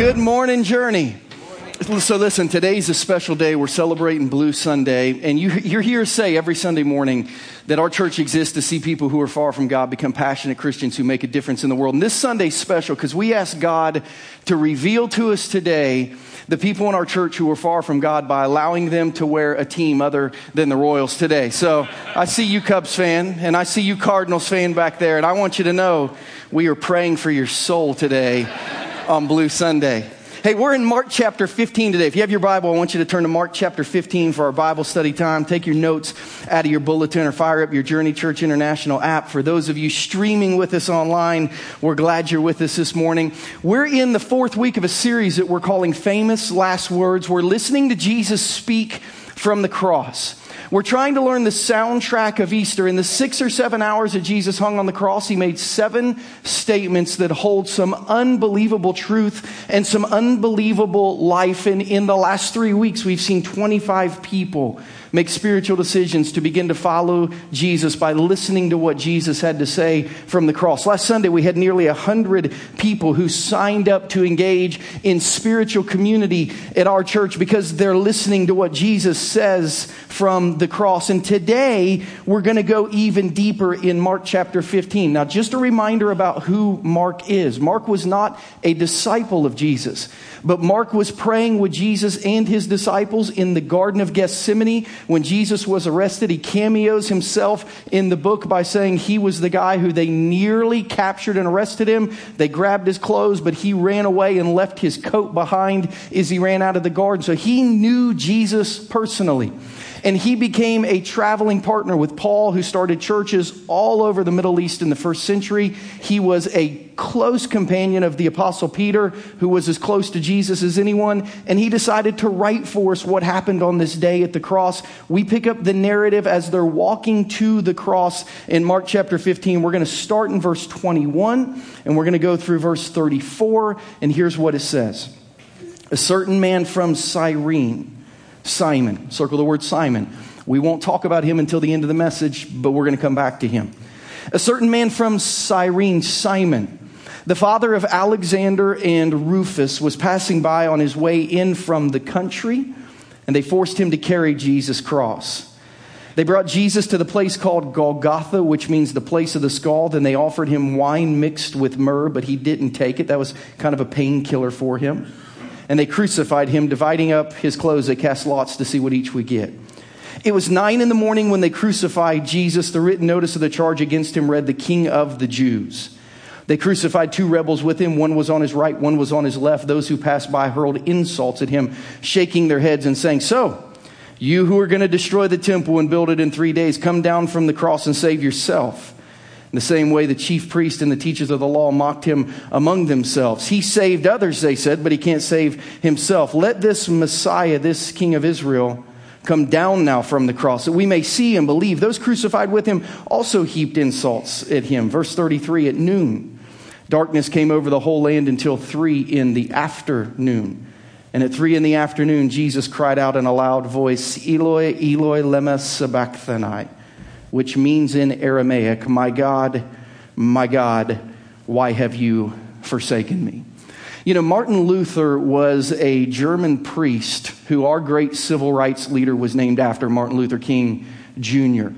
Good morning, Journey. So, listen, today's a special day. We're celebrating Blue Sunday. And you, you're here to say every Sunday morning that our church exists to see people who are far from God become passionate Christians who make a difference in the world. And this Sunday's special because we ask God to reveal to us today the people in our church who are far from God by allowing them to wear a team other than the Royals today. So I see you Cubs fan and I see you Cardinals fan back there. And I want you to know we are praying for your soul today on Blue Sunday. Hey, we're in Mark chapter 15 today. If you have your Bible, I want you to turn to Mark chapter 15 for our Bible study time. Take your notes out of your bulletin or fire up your Journey Church International app. For those of you streaming with us online, we're glad you're with us this morning. We're in the fourth week of a series that we're calling Famous Last Words. We're listening to Jesus speak from the cross. We're trying to learn the soundtrack of Easter. In the six or seven hours that Jesus hung on the cross, he made seven statements that hold some unbelievable truth and some unbelievable life. And in the last three weeks, we've seen 25 people make spiritual decisions to begin to follow Jesus by listening to what Jesus had to say from the cross. Last Sunday, we had nearly 100 people who signed up to engage in spiritual community at our church because they're listening to what Jesus says from the cross. And today we're going to go even deeper in Mark chapter 15. Now, just a reminder about who Mark is. Mark was not a disciple of Jesus, but Mark was praying with Jesus and his disciples in the Garden of Gethsemane when Jesus was arrested. He cameos himself in the book by saying he was the guy who they nearly captured and arrested him. They grabbed his clothes, but he ran away and left his coat behind as he ran out of the garden. So he knew Jesus personally. And he became a traveling partner with Paul, who started churches all over the Middle East in the first century. He was a close companion of the Apostle Peter, who was as close to Jesus as anyone. And he decided to write for us what happened on this day at the cross. We pick up the narrative as they're walking to the cross in Mark chapter 15. We're going to start in verse 21 and we're going to go through verse 34. And here's what it says A certain man from Cyrene, Simon. Circle the word Simon. We won't talk about him until the end of the message, but we're going to come back to him. A certain man from Cyrene, Simon, the father of Alexander and Rufus, was passing by on his way in from the country, and they forced him to carry Jesus' cross. They brought Jesus to the place called Golgotha, which means the place of the skull. Then they offered him wine mixed with myrrh, but he didn't take it. That was kind of a painkiller for him and they crucified him, dividing up his clothes. They cast lots to see what each would get. It was nine in the morning when they crucified Jesus. The written notice of the charge against him read, The King of the Jews. They crucified two rebels with him. One was on his right, one was on his left. Those who passed by hurled insults at him, shaking their heads and saying, So, you who are going to destroy the temple and build it in three days, come down from the cross and save yourself. In the same way, the chief priests and the teachers of the law mocked him among themselves. He saved others, they said, but he can't save himself. Let this Messiah, this King of Israel, come down now from the cross that we may see and believe. Those crucified with him also heaped insults at him. Verse 33 At noon, darkness came over the whole land until three in the afternoon. And at three in the afternoon, Jesus cried out in a loud voice, Eloi, Eloi, lema sabachthani which means in Aramaic, My God, my God, why have you forsaken me? You know, Martin Luther was a German priest who our great civil rights leader was named after, Martin Luther King Jr.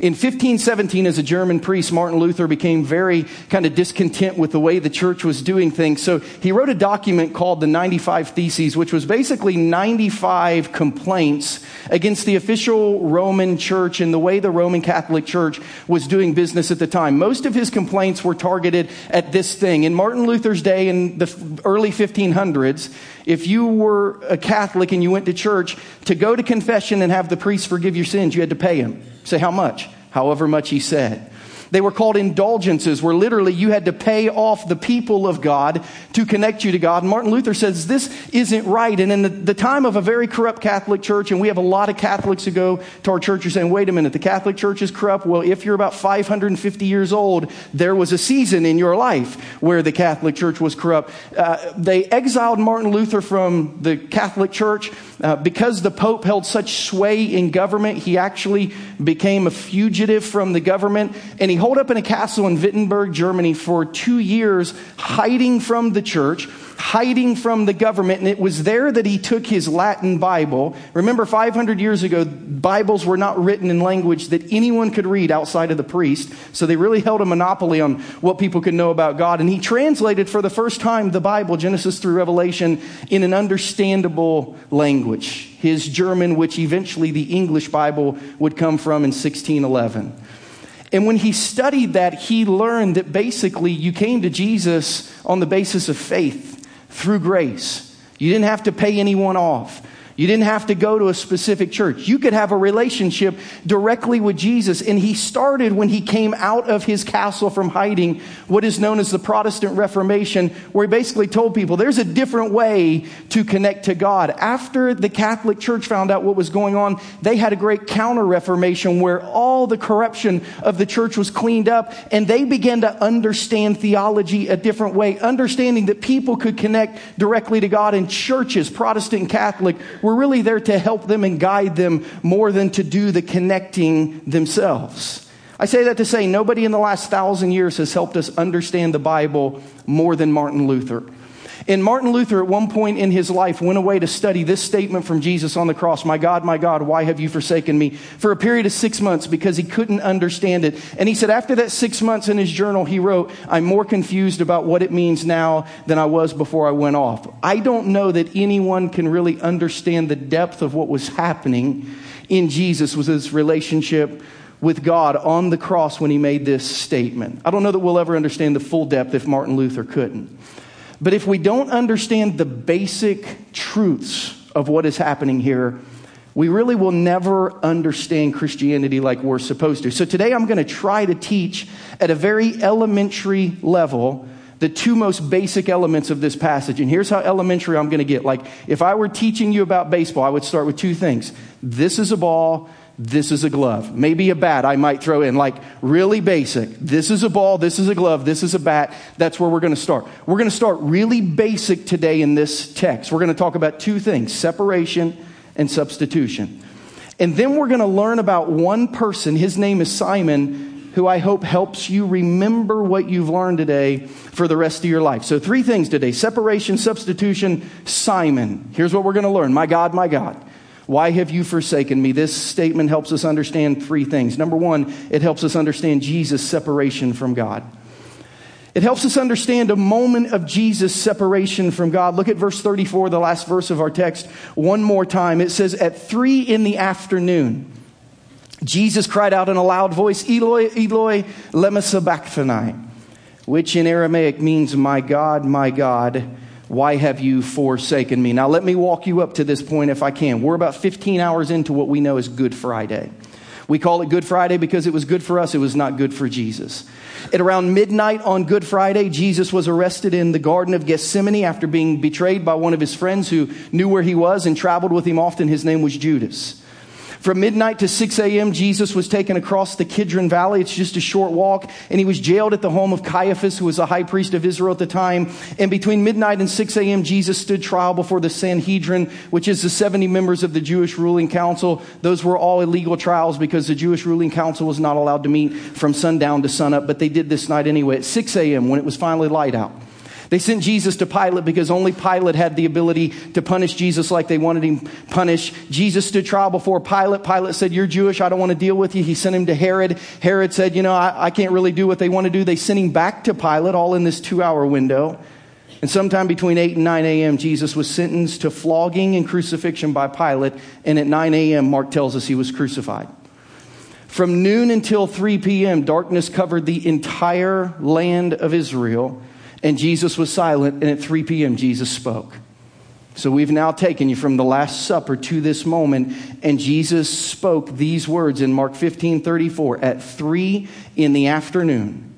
In 1517, as a German priest, Martin Luther became very kind of discontent with the way the church was doing things. So he wrote a document called the 95 Theses, which was basically 95 complaints against the official Roman church and the way the Roman Catholic Church was doing business at the time. Most of his complaints were targeted at this thing. In Martin Luther's day, in the early 1500s, if you were a Catholic and you went to church, to go to confession and have the priest forgive your sins, you had to pay him. Say, how much? However much he said. They were called indulgences, where literally you had to pay off the people of God to connect you to God. And Martin Luther says this isn't right. And in the, the, time of a very corrupt Catholic church, and we have a lot of Catholics who go to our church and saying, wait a minute, the Catholic church is corrupt. Well, if you're about 550 years old, there was a season in your life where the Catholic church was corrupt. Uh, they exiled Martin Luther from the Catholic church uh, because the Pope held such sway in government. He actually became a fugitive from the government and he holed up in a castle in Wittenberg, Germany for two years, hiding from the church, hiding from the government. And it was there that he took his Latin Bible. Remember, 500 years ago, Bibles were not written in language that anyone could read outside of the priest. So they really held a monopoly on what people could know about God. And he translated for the first time the Bible, Genesis through Revelation, in an understandable language. His German, which eventually the English Bible would come from in 1611. And when he studied that, he learned that basically you came to Jesus on the basis of faith through grace. You didn't have to pay anyone off. You didn't have to go to a specific church. You could have a relationship directly with Jesus. And he started when he came out of his castle from hiding what is known as the Protestant Reformation, where he basically told people there's a different way to connect to God. After the Catholic Church found out what was going on, they had a great counter Reformation where all the corruption of the church was cleaned up and they began to understand theology a different way, understanding that people could connect directly to God in churches, Protestant and Catholic, were we're really there to help them and guide them more than to do the connecting themselves. I say that to say nobody in the last thousand years has helped us understand the Bible more than Martin Luther. And Martin Luther, at one point in his life, went away to study this statement from Jesus on the cross My God, my God, why have you forsaken me? for a period of six months because he couldn't understand it. And he said, after that six months in his journal, he wrote, I'm more confused about what it means now than I was before I went off. I don't know that anyone can really understand the depth of what was happening in Jesus with his relationship with God on the cross when he made this statement. I don't know that we'll ever understand the full depth if Martin Luther couldn't. But if we don't understand the basic truths of what is happening here, we really will never understand Christianity like we're supposed to. So today I'm going to try to teach at a very elementary level the two most basic elements of this passage. And here's how elementary I'm going to get. Like, if I were teaching you about baseball, I would start with two things. This is a ball, this is a glove. Maybe a bat I might throw in, like really basic. This is a ball, this is a glove, this is a bat. That's where we're going to start. We're going to start really basic today in this text. We're going to talk about two things separation and substitution. And then we're going to learn about one person. His name is Simon, who I hope helps you remember what you've learned today for the rest of your life. So, three things today separation, substitution, Simon. Here's what we're going to learn My God, my God. Why have you forsaken me? This statement helps us understand three things. Number one, it helps us understand Jesus' separation from God. It helps us understand a moment of Jesus' separation from God. Look at verse 34, the last verse of our text, one more time. It says, At three in the afternoon, Jesus cried out in a loud voice, Eloi, Eloi, lema sabachthani, which in Aramaic means, My God, my God, why have you forsaken me? Now, let me walk you up to this point if I can. We're about 15 hours into what we know as Good Friday. We call it Good Friday because it was good for us, it was not good for Jesus. At around midnight on Good Friday, Jesus was arrested in the Garden of Gethsemane after being betrayed by one of his friends who knew where he was and traveled with him often. His name was Judas. From midnight to 6 a.m., Jesus was taken across the Kidron Valley. It's just a short walk. And he was jailed at the home of Caiaphas, who was the high priest of Israel at the time. And between midnight and 6 a.m., Jesus stood trial before the Sanhedrin, which is the 70 members of the Jewish ruling council. Those were all illegal trials because the Jewish ruling council was not allowed to meet from sundown to sunup, but they did this night anyway at 6 a.m. when it was finally light out. They sent Jesus to Pilate because only Pilate had the ability to punish Jesus like they wanted him punished. Jesus stood trial before Pilate. Pilate said, You're Jewish. I don't want to deal with you. He sent him to Herod. Herod said, You know, I, I can't really do what they want to do. They sent him back to Pilate, all in this two hour window. And sometime between 8 and 9 a.m., Jesus was sentenced to flogging and crucifixion by Pilate. And at 9 a.m., Mark tells us he was crucified. From noon until 3 p.m., darkness covered the entire land of Israel and Jesus was silent, and at 3 p.m., Jesus spoke. So we've now taken you from the Last Supper to this moment, and Jesus spoke these words in Mark 15 34. At 3 in the afternoon,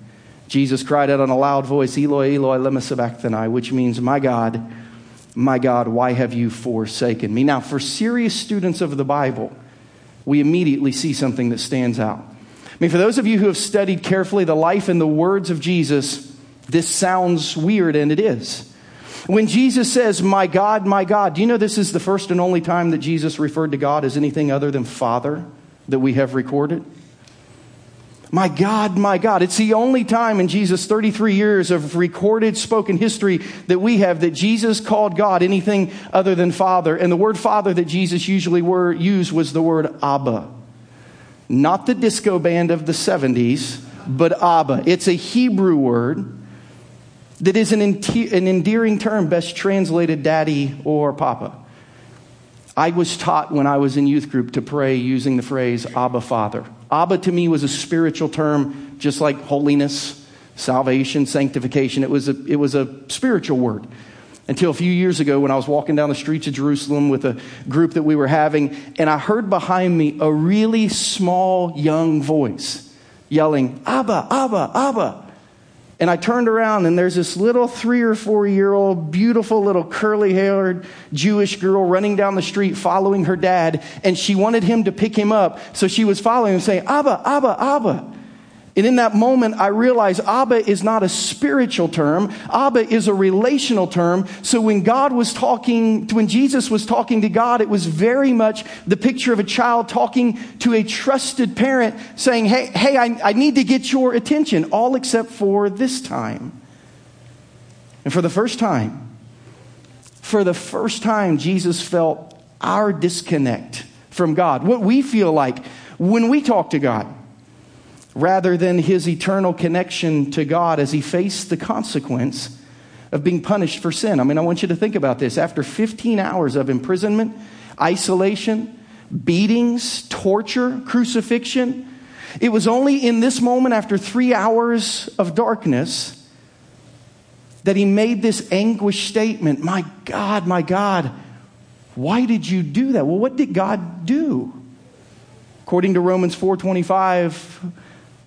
Jesus cried out in a loud voice, Eloi, Eloi, lema sabachthani, which means, My God, my God, why have you forsaken me? Now, for serious students of the Bible, we immediately see something that stands out. I mean, for those of you who have studied carefully the life and the words of Jesus, this sounds weird, and it is. When Jesus says, My God, my God, do you know this is the first and only time that Jesus referred to God as anything other than Father that we have recorded? My God, my God. It's the only time in Jesus' 33 years of recorded spoken history that we have that Jesus called God anything other than Father. And the word Father that Jesus usually were, used was the word Abba. Not the disco band of the 70s, but Abba. It's a Hebrew word that is an, an endearing term, best translated daddy or papa. I was taught when I was in youth group to pray using the phrase Abba Father. Abba to me was a spiritual term, just like holiness, salvation, sanctification. It was a, it was a spiritual word. Until a few years ago, when I was walking down the streets of Jerusalem with a group that we were having, and I heard behind me a really small young voice yelling, Abba, Abba, Abba. And I turned around, and there's this little three or four year old, beautiful little curly haired Jewish girl running down the street following her dad. And she wanted him to pick him up. So she was following him saying, Abba, Abba, Abba. And in that moment, I realized Abba is not a spiritual term. Abba is a relational term. So when God was talking, when Jesus was talking to God, it was very much the picture of a child talking to a trusted parent saying, Hey, hey, I, I need to get your attention, all except for this time. And for the first time, for the first time, Jesus felt our disconnect from God. What we feel like when we talk to God rather than his eternal connection to God as he faced the consequence of being punished for sin. I mean, I want you to think about this. After 15 hours of imprisonment, isolation, beatings, torture, crucifixion, it was only in this moment, after three hours of darkness, that he made this anguished statement My God, my God, why did you do that? Well, what did God do? According to Romans 4:25,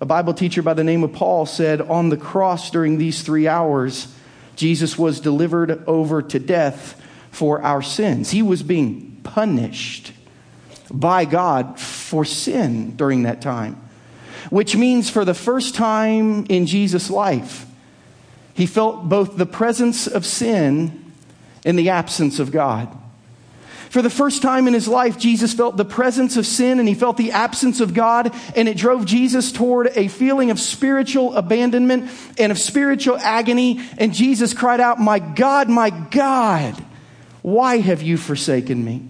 a Bible teacher by the name of Paul said, On the cross during these three hours, Jesus was delivered over to death for our sins. He was being punished by God for sin during that time, which means for the first time in Jesus' life, he felt both the presence of sin and the absence of God. For the first time in his life, Jesus felt the presence of sin and he felt the absence of God, and it drove Jesus toward a feeling of spiritual abandonment and of spiritual agony. And Jesus cried out, My God, my God, why have you forsaken me?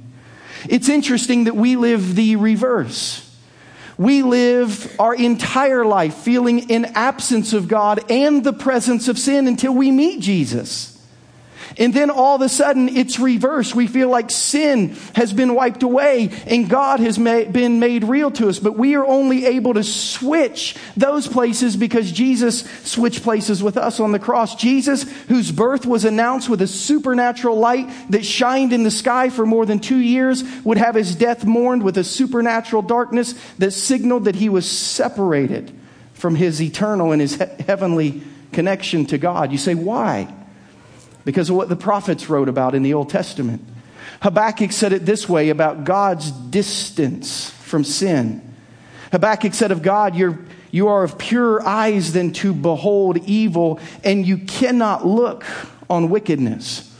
It's interesting that we live the reverse. We live our entire life feeling an absence of God and the presence of sin until we meet Jesus. And then all of a sudden it's reversed. We feel like sin has been wiped away and God has been made real to us. But we are only able to switch those places because Jesus switched places with us on the cross. Jesus, whose birth was announced with a supernatural light that shined in the sky for more than two years, would have his death mourned with a supernatural darkness that signaled that he was separated from his eternal and his he- heavenly connection to God. You say, why? Because of what the prophets wrote about in the Old Testament. Habakkuk said it this way about God's distance from sin. Habakkuk said of God, You're, you are of purer eyes than to behold evil, and you cannot look on wickedness.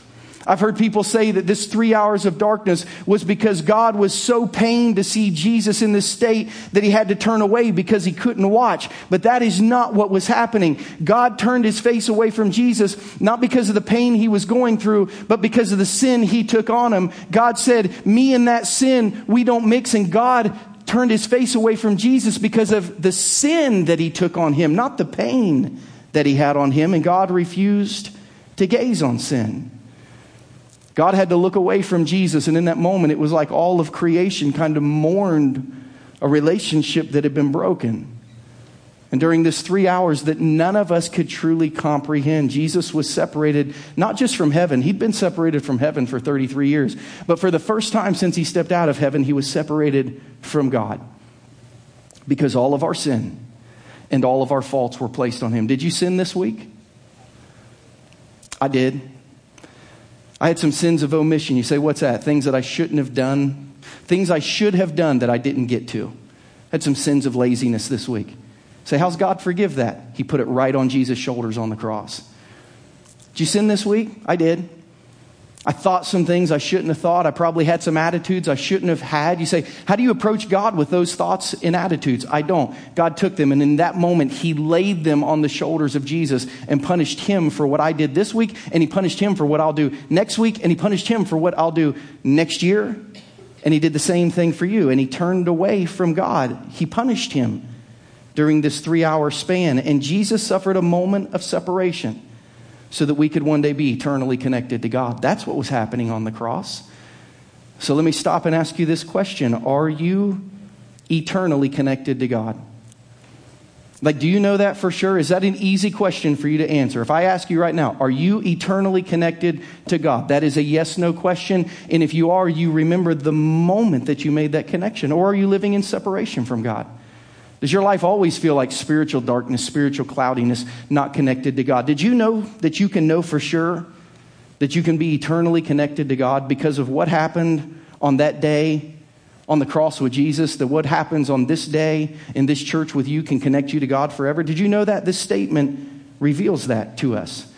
I've heard people say that this three hours of darkness was because God was so pained to see Jesus in this state that he had to turn away because he couldn't watch. But that is not what was happening. God turned his face away from Jesus, not because of the pain he was going through, but because of the sin he took on him. God said, Me and that sin, we don't mix. And God turned his face away from Jesus because of the sin that he took on him, not the pain that he had on him. And God refused to gaze on sin. God had to look away from Jesus, and in that moment, it was like all of creation kind of mourned a relationship that had been broken. And during this three hours that none of us could truly comprehend, Jesus was separated not just from heaven, he'd been separated from heaven for 33 years, but for the first time since he stepped out of heaven, he was separated from God because all of our sin and all of our faults were placed on him. Did you sin this week? I did. I had some sins of omission. You say, what's that? Things that I shouldn't have done, things I should have done that I didn't get to. I had some sins of laziness this week. Say, how's God forgive that? He put it right on Jesus' shoulders on the cross. Did you sin this week? I did. I thought some things I shouldn't have thought. I probably had some attitudes I shouldn't have had. You say, How do you approach God with those thoughts and attitudes? I don't. God took them, and in that moment, He laid them on the shoulders of Jesus and punished Him for what I did this week, and He punished Him for what I'll do next week, and He punished Him for what I'll do next year. And He did the same thing for you, and He turned away from God. He punished Him during this three hour span, and Jesus suffered a moment of separation so that we could one day be eternally connected to God. That's what was happening on the cross. So let me stop and ask you this question Are you eternally connected to God? Like, do you know that for sure? Is that an easy question for you to answer? If I ask you right now, are you eternally connected to God? That is a yes no question. And if you are, you remember the moment that you made that connection. Or are you living in separation from God? Does your life always feel like spiritual darkness, spiritual cloudiness, not connected to God? Did you know that you can know for sure that you can be eternally connected to God because of what happened on that day on the cross with Jesus? That what happens on this day in this church with you can connect you to God forever? Did you know that? This statement reveals that to us.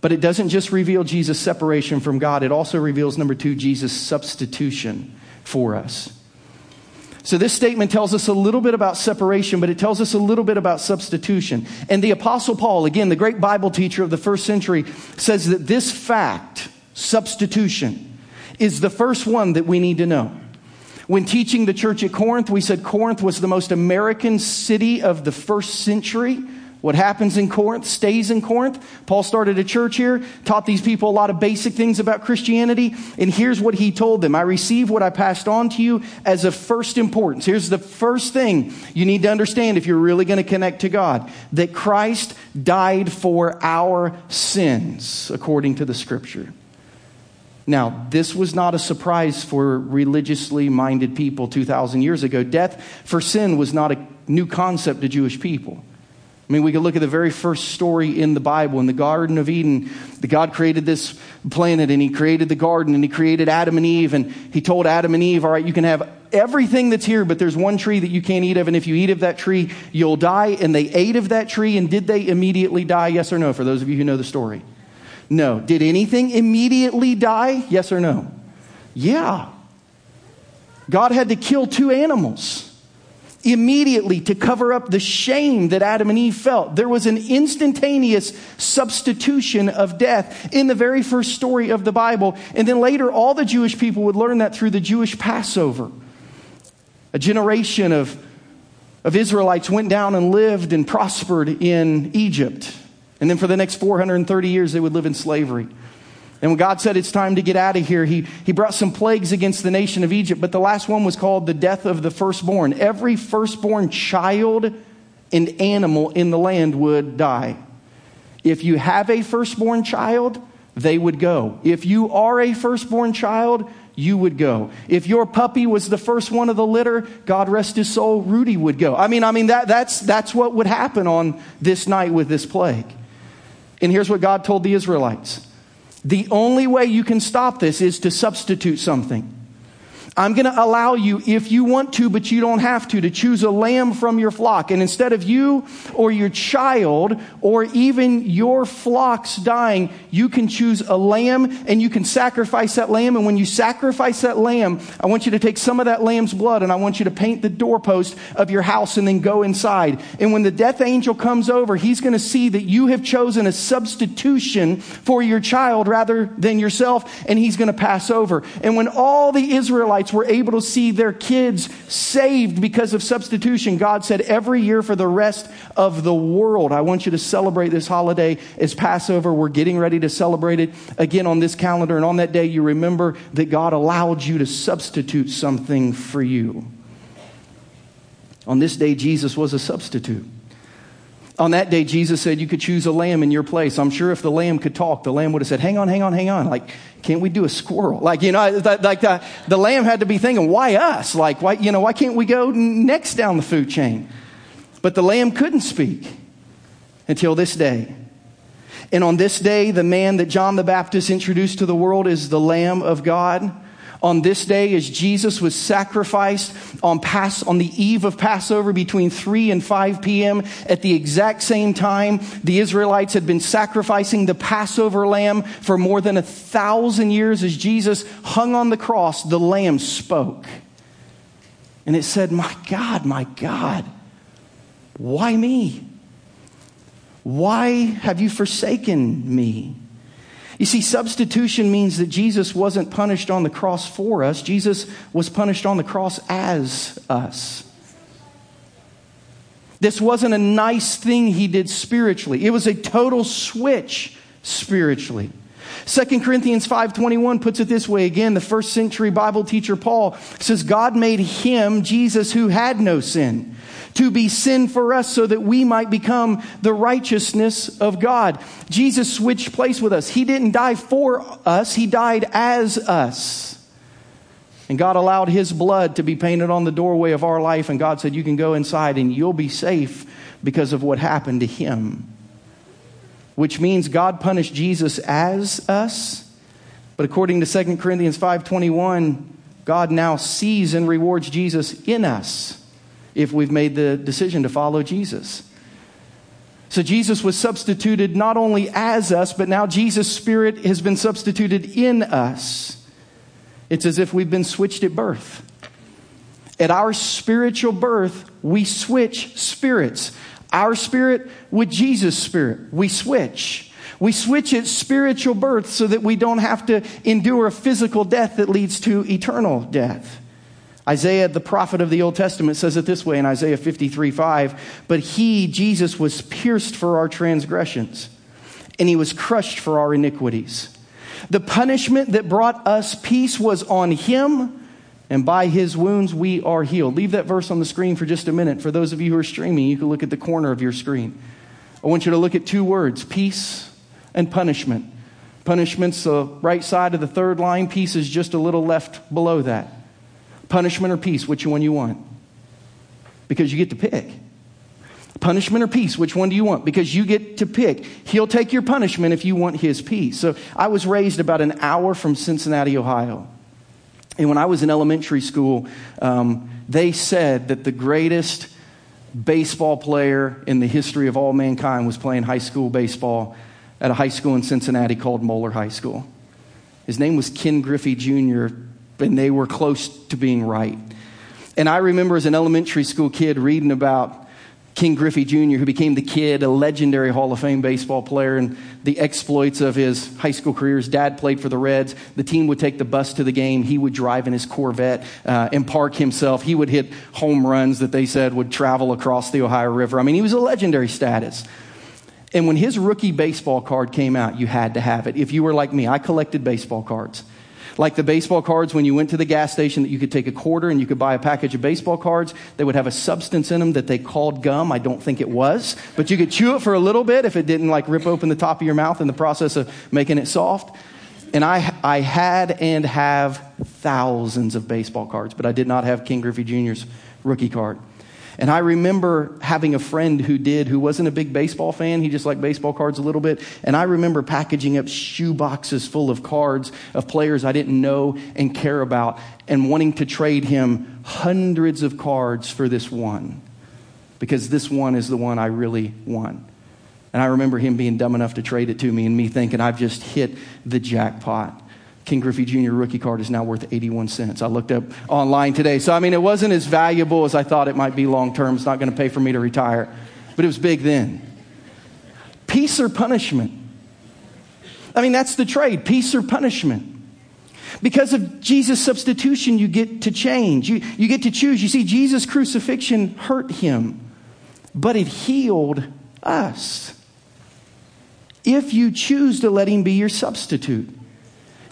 But it doesn't just reveal Jesus' separation from God, it also reveals, number two, Jesus' substitution for us. So, this statement tells us a little bit about separation, but it tells us a little bit about substitution. And the Apostle Paul, again, the great Bible teacher of the first century, says that this fact, substitution, is the first one that we need to know. When teaching the church at Corinth, we said Corinth was the most American city of the first century. What happens in Corinth stays in Corinth. Paul started a church here, taught these people a lot of basic things about Christianity, and here's what he told them I received what I passed on to you as of first importance. Here's the first thing you need to understand if you're really going to connect to God that Christ died for our sins, according to the scripture. Now, this was not a surprise for religiously minded people 2,000 years ago. Death for sin was not a new concept to Jewish people. I mean, we could look at the very first story in the Bible in the Garden of Eden. The God created this planet and He created the garden and He created Adam and Eve. And He told Adam and Eve, All right, you can have everything that's here, but there's one tree that you can't eat of. And if you eat of that tree, you'll die. And they ate of that tree. And did they immediately die? Yes or no? For those of you who know the story. No. Did anything immediately die? Yes or no? Yeah. God had to kill two animals immediately to cover up the shame that Adam and Eve felt. There was an instantaneous substitution of death in the very first story of the Bible. And then later, all the Jewish people would learn that through the Jewish Passover. A generation of, of Israelites went down and lived and prospered in Egypt. And then for the next 430 years, they would live in slavery. And when God said it's time to get out of here, he, he brought some plagues against the nation of Egypt, but the last one was called the death of the firstborn. Every firstborn child and animal in the land would die. If you have a firstborn child, they would go. If you are a firstborn child, you would go. If your puppy was the first one of the litter, God rest his soul, Rudy would go. I mean, I mean that, that's, that's what would happen on this night with this plague. And here's what God told the Israelites the only way you can stop this is to substitute something. I'm going to allow you, if you want to, but you don't have to, to choose a lamb from your flock. And instead of you or your child or even your flocks dying, you can choose a lamb and you can sacrifice that lamb. And when you sacrifice that lamb, I want you to take some of that lamb's blood and I want you to paint the doorpost of your house and then go inside. And when the death angel comes over, he's going to see that you have chosen a substitution for your child rather than yourself, and he's going to pass over. And when all the Israelites Israelites were able to see their kids saved because of substitution, God said every year for the rest of the world, I want you to celebrate this holiday as Passover. We're getting ready to celebrate it again on this calendar. And on that day, you remember that God allowed you to substitute something for you. On this day, Jesus was a substitute. On that day, Jesus said you could choose a lamb in your place. I'm sure if the lamb could talk, the lamb would have said, Hang on, hang on, hang on. Like, can't we do a squirrel? Like, you know, like the, the lamb had to be thinking, Why us? Like, why, you know, why can't we go next down the food chain? But the lamb couldn't speak until this day. And on this day, the man that John the Baptist introduced to the world is the Lamb of God on this day as Jesus was sacrificed on, Pass, on the eve of Passover between 3 and 5 p.m. At the exact same time, the Israelites had been sacrificing the Passover lamb for more than a thousand years. As Jesus hung on the cross, the lamb spoke. And it said, My God, my God, why me? Why have you forsaken me? You see, substitution means that Jesus wasn't punished on the cross for us, Jesus was punished on the cross as us. This wasn't a nice thing he did spiritually. It was a total switch spiritually. 2 Corinthians 5:21 puts it this way again the first century Bible teacher Paul says God made him Jesus who had no sin to be sin for us so that we might become the righteousness of God. Jesus switched place with us. He didn't die for us, He died as us. And God allowed His blood to be painted on the doorway of our life, and God said, You can go inside and you'll be safe because of what happened to Him. Which means God punished Jesus as us. But according to 2 Corinthians 5:21, God now sees and rewards Jesus in us if we've made the decision to follow Jesus. So Jesus was substituted not only as us, but now Jesus' Spirit has been substituted in us. It's as if we've been switched at birth. At our spiritual birth, we switch spirits. Our spirit with Jesus' spirit. We switch. We switch at spiritual birth so that we don't have to endure a physical death that leads to eternal death. Isaiah, the prophet of the Old Testament, says it this way in Isaiah 53 5. But he, Jesus, was pierced for our transgressions, and he was crushed for our iniquities. The punishment that brought us peace was on him, and by his wounds we are healed. Leave that verse on the screen for just a minute. For those of you who are streaming, you can look at the corner of your screen. I want you to look at two words peace and punishment. Punishment's the right side of the third line, peace is just a little left below that. Punishment or peace, which one you want? Because you get to pick. Punishment or peace, which one do you want? Because you get to pick. He'll take your punishment if you want his peace. So I was raised about an hour from Cincinnati, Ohio. And when I was in elementary school, um, they said that the greatest baseball player in the history of all mankind was playing high school baseball at a high school in Cincinnati called Moeller High School. His name was Ken Griffey Jr and they were close to being right. And I remember as an elementary school kid reading about Ken Griffey Jr., who became the kid, a legendary Hall of Fame baseball player, and the exploits of his high school career. His dad played for the Reds. The team would take the bus to the game. He would drive in his Corvette uh, and park himself. He would hit home runs that they said would travel across the Ohio River. I mean, he was a legendary status. And when his rookie baseball card came out, you had to have it. If you were like me, I collected baseball cards like the baseball cards when you went to the gas station that you could take a quarter and you could buy a package of baseball cards. They would have a substance in them that they called gum. I don't think it was, but you could chew it for a little bit if it didn't like rip open the top of your mouth in the process of making it soft. And I, I had and have thousands of baseball cards, but I did not have Ken Griffey Jr.'s rookie card. And I remember having a friend who did, who wasn't a big baseball fan. He just liked baseball cards a little bit. And I remember packaging up shoe boxes full of cards of players I didn't know and care about and wanting to trade him hundreds of cards for this one because this one is the one I really want. And I remember him being dumb enough to trade it to me and me thinking, I've just hit the jackpot. Ken Griffey Jr. rookie card is now worth 81 cents. I looked up online today. So, I mean, it wasn't as valuable as I thought it might be long term. It's not going to pay for me to retire, but it was big then. Peace or punishment? I mean, that's the trade peace or punishment. Because of Jesus' substitution, you get to change. You, you get to choose. You see, Jesus' crucifixion hurt him, but it healed us. If you choose to let him be your substitute.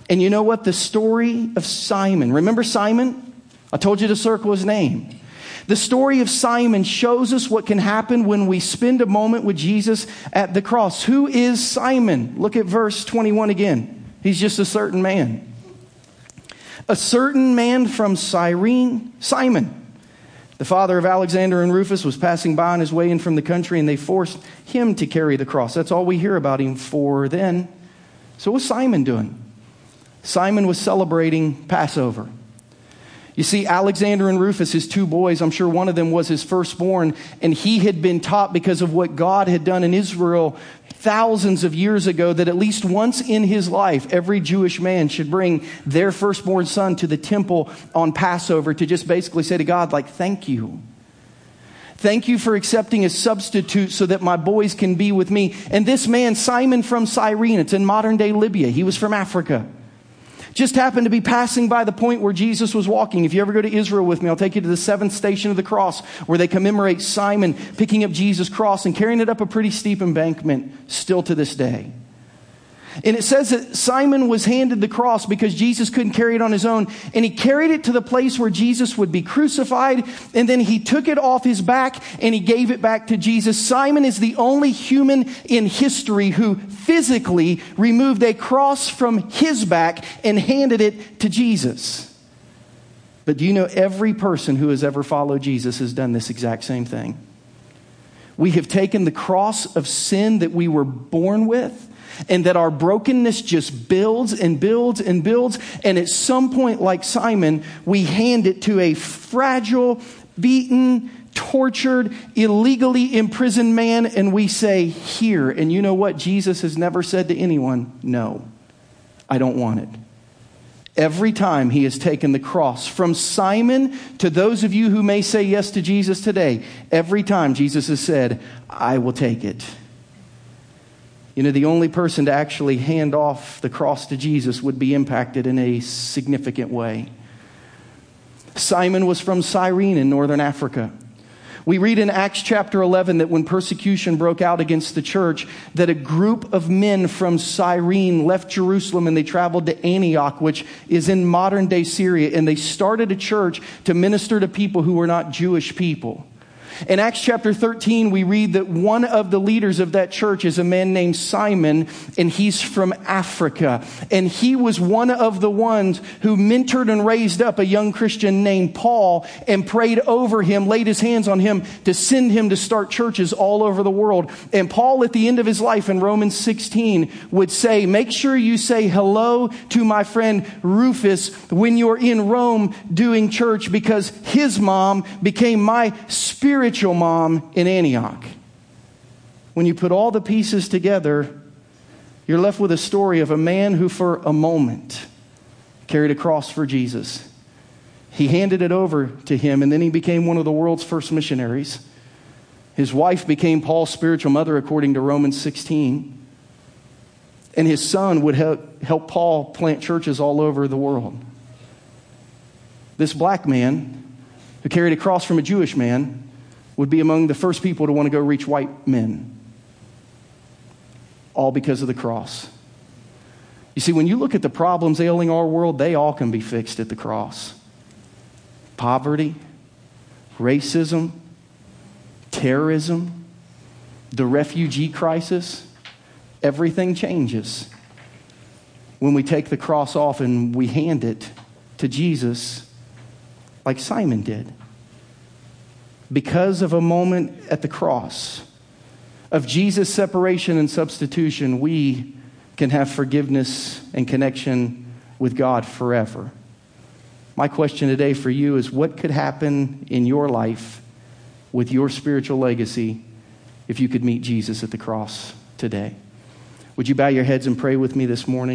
And you know what? The story of Simon. Remember Simon? I told you to circle his name. The story of Simon shows us what can happen when we spend a moment with Jesus at the cross. Who is Simon? Look at verse 21 again. He's just a certain man. A certain man from Cyrene, Simon, the father of Alexander and Rufus, was passing by on his way in from the country, and they forced him to carry the cross. That's all we hear about him for then. So, what's Simon doing? Simon was celebrating Passover. You see, Alexander and Rufus, his two boys, I'm sure one of them was his firstborn, and he had been taught because of what God had done in Israel thousands of years ago that at least once in his life, every Jewish man should bring their firstborn son to the temple on Passover to just basically say to God, like, thank you. Thank you for accepting a substitute so that my boys can be with me. And this man, Simon from Cyrene, it's in modern day Libya, he was from Africa just happened to be passing by the point where Jesus was walking. If you ever go to Israel with me, I'll take you to the seventh station of the cross where they commemorate Simon picking up Jesus' cross and carrying it up a pretty steep embankment still to this day. And it says that Simon was handed the cross because Jesus couldn't carry it on his own. And he carried it to the place where Jesus would be crucified. And then he took it off his back and he gave it back to Jesus. Simon is the only human in history who physically removed a cross from his back and handed it to Jesus. But do you know every person who has ever followed Jesus has done this exact same thing? We have taken the cross of sin that we were born with and that our brokenness just builds and builds and builds. And at some point, like Simon, we hand it to a fragile, beaten, tortured, illegally imprisoned man, and we say, Here. And you know what? Jesus has never said to anyone, No, I don't want it. Every time he has taken the cross, from Simon to those of you who may say yes to Jesus today, every time Jesus has said, I will take it. You know, the only person to actually hand off the cross to Jesus would be impacted in a significant way. Simon was from Cyrene in northern Africa. We read in Acts chapter 11 that when persecution broke out against the church, that a group of men from Cyrene left Jerusalem and they traveled to Antioch, which is in modern day Syria, and they started a church to minister to people who were not Jewish people. In Acts chapter 13, we read that one of the leaders of that church is a man named Simon, and he's from Africa. And he was one of the ones who mentored and raised up a young Christian named Paul and prayed over him, laid his hands on him to send him to start churches all over the world. And Paul, at the end of his life in Romans 16, would say, Make sure you say hello to my friend Rufus when you're in Rome doing church because his mom became my spirit spiritual mom in Antioch. When you put all the pieces together, you're left with a story of a man who, for a moment, carried a cross for Jesus. He handed it over to him, and then he became one of the world's first missionaries. His wife became Paul's spiritual mother, according to Romans 16. And his son would help, help Paul plant churches all over the world. This black man, who carried a cross from a Jewish man, would be among the first people to want to go reach white men. All because of the cross. You see, when you look at the problems ailing our world, they all can be fixed at the cross poverty, racism, terrorism, the refugee crisis, everything changes when we take the cross off and we hand it to Jesus like Simon did because of a moment at the cross of Jesus' separation and substitution, we can have forgiveness and connection with God forever. My question today for you is what could happen in your life with your spiritual legacy if you could meet Jesus at the cross today? Would you bow your heads and pray with me this morning?